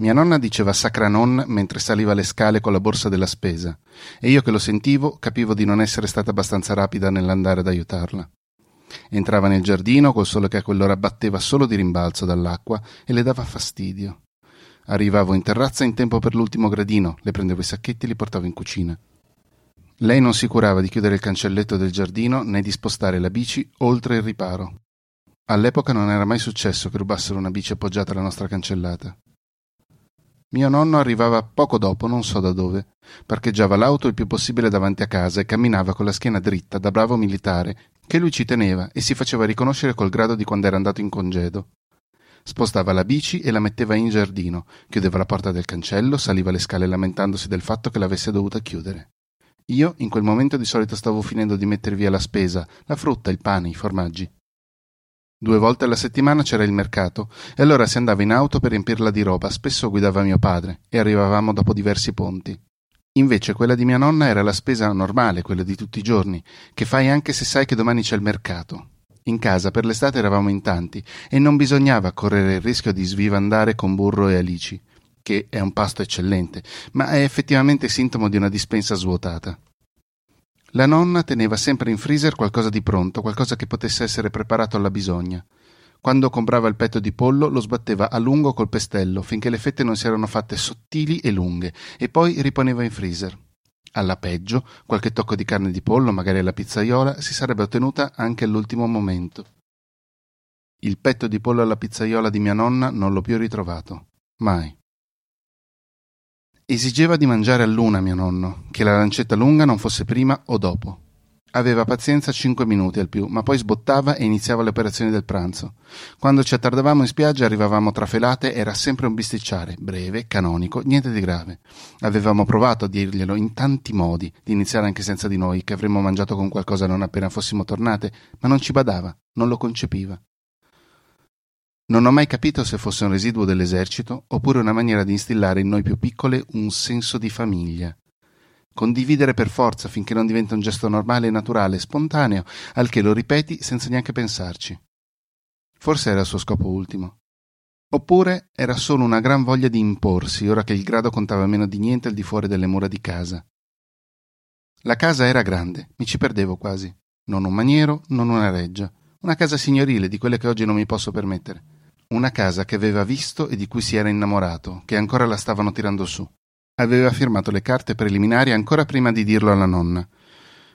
Mia nonna diceva sacra non mentre saliva le scale con la borsa della spesa, e io che lo sentivo capivo di non essere stata abbastanza rapida nell'andare ad aiutarla. Entrava nel giardino col sole che a quell'ora batteva solo di rimbalzo dall'acqua e le dava fastidio. Arrivavo in terrazza in tempo per l'ultimo gradino, le prendevo i sacchetti e li portavo in cucina. Lei non si curava di chiudere il cancelletto del giardino né di spostare la bici oltre il riparo. All'epoca non era mai successo che rubassero una bici appoggiata alla nostra cancellata. Mio nonno arrivava poco dopo, non so da dove. Parcheggiava l'auto il più possibile davanti a casa e camminava con la schiena dritta da bravo militare, che lui ci teneva e si faceva riconoscere col grado di quando era andato in congedo. Spostava la bici e la metteva in giardino, chiudeva la porta del cancello, saliva le scale lamentandosi del fatto che l'avesse dovuta chiudere. Io, in quel momento, di solito stavo finendo di mettere via la spesa, la frutta, il pane, i formaggi. Due volte alla settimana c'era il mercato e allora si andava in auto per riempirla di roba, spesso guidava mio padre e arrivavamo dopo diversi ponti. Invece quella di mia nonna era la spesa normale, quella di tutti i giorni, che fai anche se sai che domani c'è il mercato. In casa per l'estate eravamo in tanti e non bisognava correre il rischio di svivandare con burro e alici, che è un pasto eccellente, ma è effettivamente sintomo di una dispensa svuotata. La nonna teneva sempre in freezer qualcosa di pronto, qualcosa che potesse essere preparato alla bisogna. Quando comprava il petto di pollo lo sbatteva a lungo col pestello finché le fette non si erano fatte sottili e lunghe e poi riponeva in freezer. Alla peggio, qualche tocco di carne di pollo, magari alla pizzaiola, si sarebbe ottenuta anche all'ultimo momento. Il petto di pollo alla pizzaiola di mia nonna non l'ho più ritrovato. Mai. Esigeva di mangiare a luna mio nonno, che la lancetta lunga non fosse prima o dopo. Aveva pazienza cinque minuti al più, ma poi sbottava e iniziava le operazioni del pranzo. Quando ci attardavamo in spiaggia arrivavamo trafelate, era sempre un bisticciare, breve, canonico, niente di grave. Avevamo provato a dirglielo in tanti modi, di iniziare anche senza di noi, che avremmo mangiato con qualcosa non appena fossimo tornate, ma non ci badava, non lo concepiva. Non ho mai capito se fosse un residuo dell'esercito oppure una maniera di instillare in noi più piccole un senso di famiglia. Condividere per forza finché non diventa un gesto normale e naturale, spontaneo, al che lo ripeti senza neanche pensarci. Forse era il suo scopo ultimo. Oppure era solo una gran voglia di imporsi, ora che il grado contava meno di niente al di fuori delle mura di casa. La casa era grande, mi ci perdevo quasi. Non un maniero, non una reggia. Una casa signorile di quelle che oggi non mi posso permettere una casa che aveva visto e di cui si era innamorato, che ancora la stavano tirando su. Aveva firmato le carte preliminari ancora prima di dirlo alla nonna.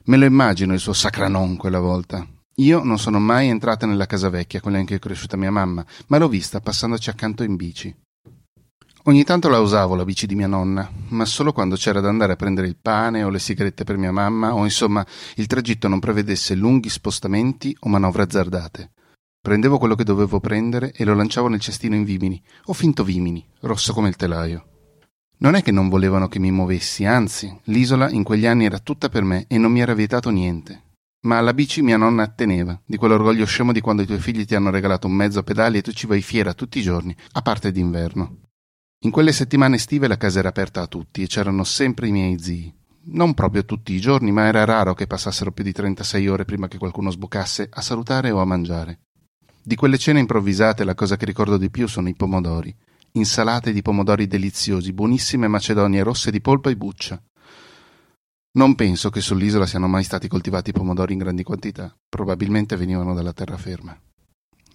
Me lo immagino il suo sacranon quella volta. Io non sono mai entrata nella casa vecchia, quella in cui è cresciuta mia mamma, ma l'ho vista passandoci accanto in bici. Ogni tanto la usavo la bici di mia nonna, ma solo quando c'era da andare a prendere il pane o le sigarette per mia mamma, o insomma il tragitto non prevedesse lunghi spostamenti o manovre azzardate. Prendevo quello che dovevo prendere e lo lanciavo nel cestino in vimini, o finto vimini, rosso come il telaio. Non è che non volevano che mi muovessi, anzi, l'isola in quegli anni era tutta per me e non mi era vietato niente. Ma alla bici mia nonna atteneva, di quell'orgoglio scemo di quando i tuoi figli ti hanno regalato un mezzo a pedali e tu ci vai fiera tutti i giorni, a parte d'inverno. In quelle settimane estive la casa era aperta a tutti e c'erano sempre i miei zii. Non proprio tutti i giorni, ma era raro che passassero più di 36 ore prima che qualcuno sbucasse a salutare o a mangiare. Di quelle cene improvvisate la cosa che ricordo di più sono i pomodori. Insalate di pomodori deliziosi, buonissime macedonie rosse di polpa e buccia. Non penso che sull'isola siano mai stati coltivati pomodori in grandi quantità, probabilmente venivano dalla terraferma.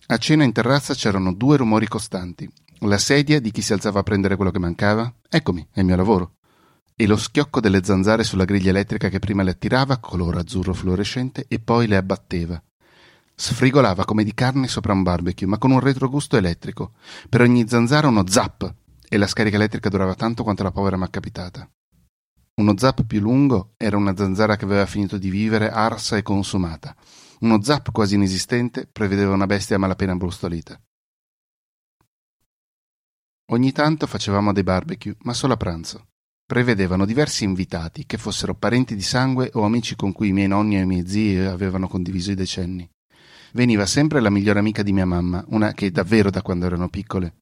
A cena in terrazza c'erano due rumori costanti. La sedia di chi si alzava a prendere quello che mancava? Eccomi, è il mio lavoro. E lo schiocco delle zanzare sulla griglia elettrica che prima le attirava, colore azzurro fluorescente, e poi le abbatteva. Sfrigolava come di carne sopra un barbecue, ma con un retrogusto elettrico. Per ogni zanzara uno zap, e la scarica elettrica durava tanto quanto la povera m'ha capitata. Uno zap più lungo era una zanzara che aveva finito di vivere arsa e consumata. Uno zap quasi inesistente prevedeva una bestia malapena brustolita. Ogni tanto facevamo dei barbecue, ma solo a pranzo. Prevedevano diversi invitati, che fossero parenti di sangue o amici con cui i miei nonni e i miei zii avevano condiviso i decenni. Veniva sempre la migliore amica di mia mamma, una che davvero da quando erano piccole.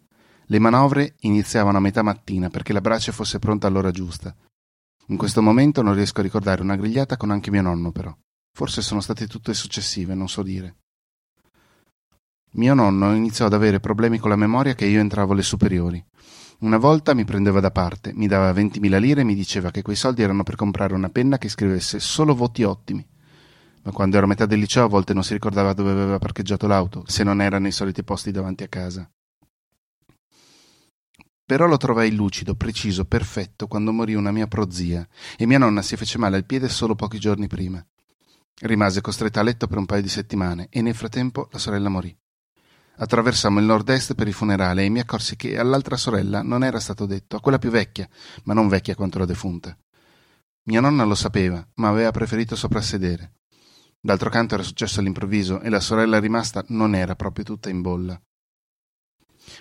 Le manovre iniziavano a metà mattina perché la brace fosse pronta all'ora giusta, in questo momento non riesco a ricordare una grigliata con anche mio nonno, però. Forse sono state tutte successive, non so dire. Mio nonno iniziò ad avere problemi con la memoria che io entravo alle superiori. Una volta mi prendeva da parte, mi dava 20.000 lire e mi diceva che quei soldi erano per comprare una penna che scrivesse solo voti ottimi. Ma quando ero a metà del liceo a volte non si ricordava dove aveva parcheggiato l'auto, se non era nei soliti posti davanti a casa. Però lo trovai lucido, preciso, perfetto quando morì una mia prozia e mia nonna si fece male al piede solo pochi giorni prima. Rimase costretta a letto per un paio di settimane e nel frattempo la sorella morì. Attraversammo il nord-est per il funerale e mi accorsi che all'altra sorella non era stato detto, a quella più vecchia, ma non vecchia quanto la defunta. Mia nonna lo sapeva, ma aveva preferito soprassedere. D'altro canto era successo all'improvviso e la sorella rimasta non era proprio tutta in bolla.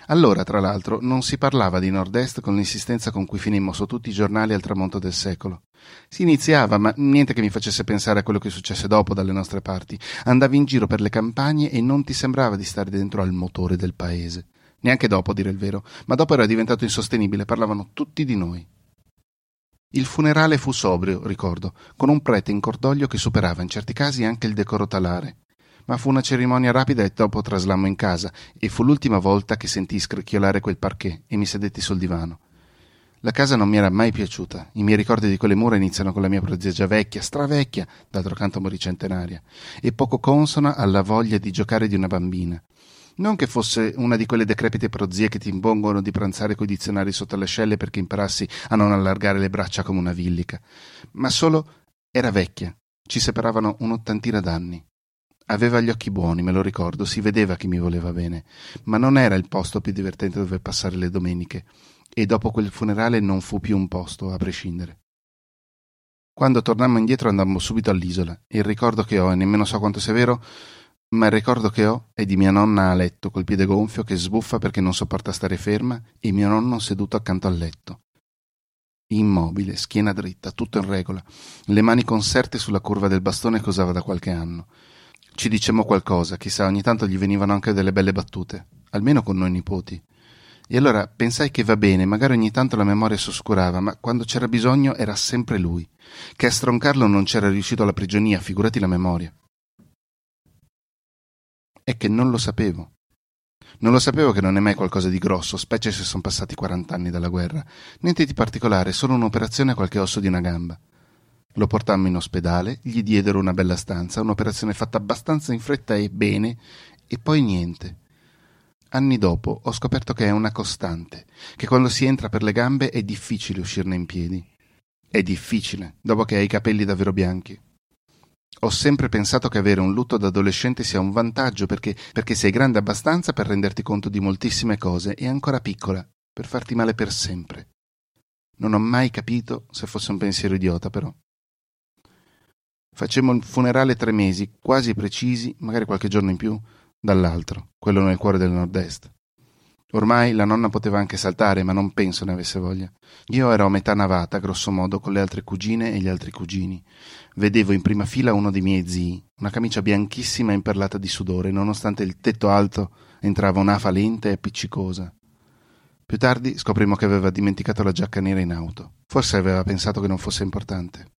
Allora, tra l'altro, non si parlava di nord-est con l'insistenza con cui finimmo su tutti i giornali al tramonto del secolo. Si iniziava, ma niente che mi facesse pensare a quello che successe dopo dalle nostre parti. Andavi in giro per le campagne e non ti sembrava di stare dentro al motore del paese. Neanche dopo, a dire il vero, ma dopo era diventato insostenibile, parlavano tutti di noi. Il funerale fu sobrio, ricordo, con un prete in cordoglio che superava in certi casi anche il decoro talare ma fu una cerimonia rapida e dopo traslammo in casa e fu l'ultima volta che sentii scricchiolare quel parquet e mi sedetti sul divano. La casa non mi era mai piaciuta. I miei ricordi di quelle mura iniziano con la mia prozia vecchia, stravecchia, d'altro canto morì centenaria, e poco consona alla voglia di giocare di una bambina. Non che fosse una di quelle decrepite prozie che ti impongono di pranzare coi dizionari sotto le ascelle perché imparassi a non allargare le braccia come una villica, ma solo era vecchia. Ci separavano un'ottantina d'anni. Aveva gli occhi buoni, me lo ricordo, si vedeva che mi voleva bene, ma non era il posto più divertente dove passare le domeniche, e dopo quel funerale non fu più un posto, a prescindere. Quando tornammo indietro andammo subito all'isola, il ricordo che ho, e nemmeno so quanto sia vero, ma il ricordo che ho è di mia nonna a letto col piede gonfio che sbuffa perché non sopporta stare ferma e mio nonno seduto accanto al letto. Immobile, schiena dritta, tutto in regola, le mani conserte sulla curva del bastone che usava da qualche anno. Ci dicemmo qualcosa, chissà, ogni tanto gli venivano anche delle belle battute, almeno con noi nipoti. E allora pensai che va bene, magari ogni tanto la memoria s'oscurava, ma quando c'era bisogno era sempre lui, che a stroncarlo non c'era riuscito alla prigionia, figurati la memoria. È che non lo sapevo. Non lo sapevo che non è mai qualcosa di grosso, specie se sono passati quarant'anni dalla guerra. Niente di particolare, solo un'operazione a qualche osso di una gamba. Lo portammo in ospedale, gli diedero una bella stanza, un'operazione fatta abbastanza in fretta e bene, e poi niente. Anni dopo ho scoperto che è una costante, che quando si entra per le gambe è difficile uscirne in piedi. È difficile, dopo che hai i capelli davvero bianchi. Ho sempre pensato che avere un lutto d'adolescente sia un vantaggio perché, perché sei grande abbastanza per renderti conto di moltissime cose e ancora piccola per farti male per sempre. Non ho mai capito se fosse un pensiero idiota, però. Facemmo il funerale tre mesi, quasi precisi, magari qualche giorno in più, dall'altro, quello nel cuore del nord-est. Ormai la nonna poteva anche saltare, ma non penso ne avesse voglia. Io ero a metà navata, grosso modo, con le altre cugine e gli altri cugini. Vedevo in prima fila uno dei miei zii, una camicia bianchissima imperlata di sudore, nonostante il tetto alto entrava un'afa lenta e appiccicosa. Più tardi scoprimmo che aveva dimenticato la giacca nera in auto. Forse aveva pensato che non fosse importante.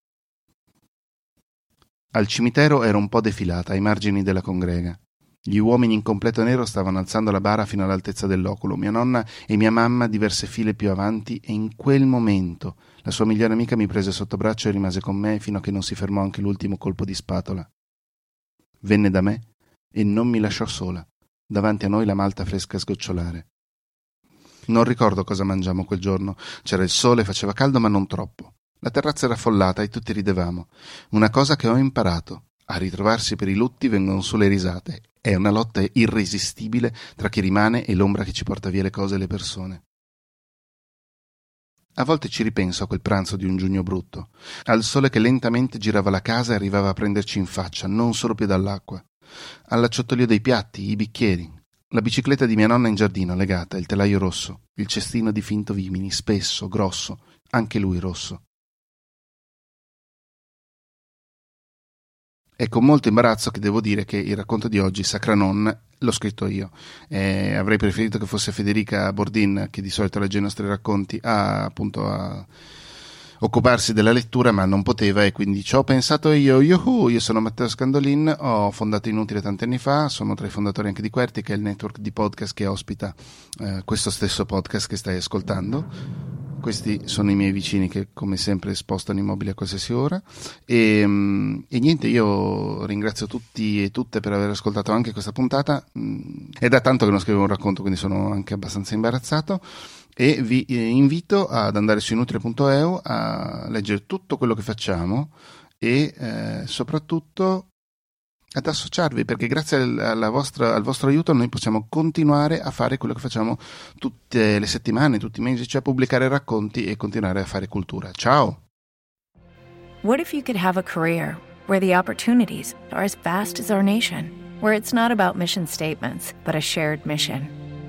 Al cimitero era un po' defilata, ai margini della congrega. Gli uomini in completo nero stavano alzando la bara fino all'altezza dell'oculo, mia nonna e mia mamma diverse file più avanti, e in quel momento la sua migliore amica mi prese sotto braccio e rimase con me fino a che non si fermò anche l'ultimo colpo di spatola. Venne da me e non mi lasciò sola, davanti a noi la malta fresca sgocciolare. Non ricordo cosa mangiamo quel giorno. C'era il sole, faceva caldo, ma non troppo. La terrazza era affollata e tutti ridevamo. Una cosa che ho imparato. A ritrovarsi per i lutti vengono solo le risate. È una lotta irresistibile tra chi rimane e l'ombra che ci porta via le cose e le persone. A volte ci ripenso a quel pranzo di un giugno brutto, al sole che lentamente girava la casa e arrivava a prenderci in faccia, non solo più dall'acqua, all'acciottolio dei piatti, i bicchieri, la bicicletta di mia nonna in giardino legata, il telaio rosso, il cestino di finto vimini, spesso, grosso, anche lui rosso. È con molto imbarazzo che devo dire che il racconto di oggi, Sacranon, l'ho scritto io. Eh, avrei preferito che fosse Federica Bordin, che di solito legge i nostri racconti, a appunto a occuparsi della lettura, ma non poteva e quindi ci ho pensato io. Yuhu, io sono Matteo Scandolin, ho fondato Inutile tanti anni fa, sono tra i fondatori anche di Querti, che è il network di podcast che ospita eh, questo stesso podcast che stai ascoltando questi sono i miei vicini che come sempre spostano i mobili a qualsiasi ora. E, mm, e, niente io ringrazio tutti e tutte per aver ascoltato anche questa puntata. Mm, è da tanto che non scrivo un racconto quindi sono anche abbastanza imbarazzato. E vi eh, invito ad andare su inutile.eu a leggere tutto quello che facciamo e eh, soprattutto ad associarvi perché grazie alla vostra, al vostro aiuto noi possiamo continuare a fare quello che facciamo tutte le settimane, tutti i mesi, cioè pubblicare racconti e continuare a fare cultura. Ciao! What if you could have a career where the opportunities are as vast as our nation, where it's not about mission statements, but a shared mission?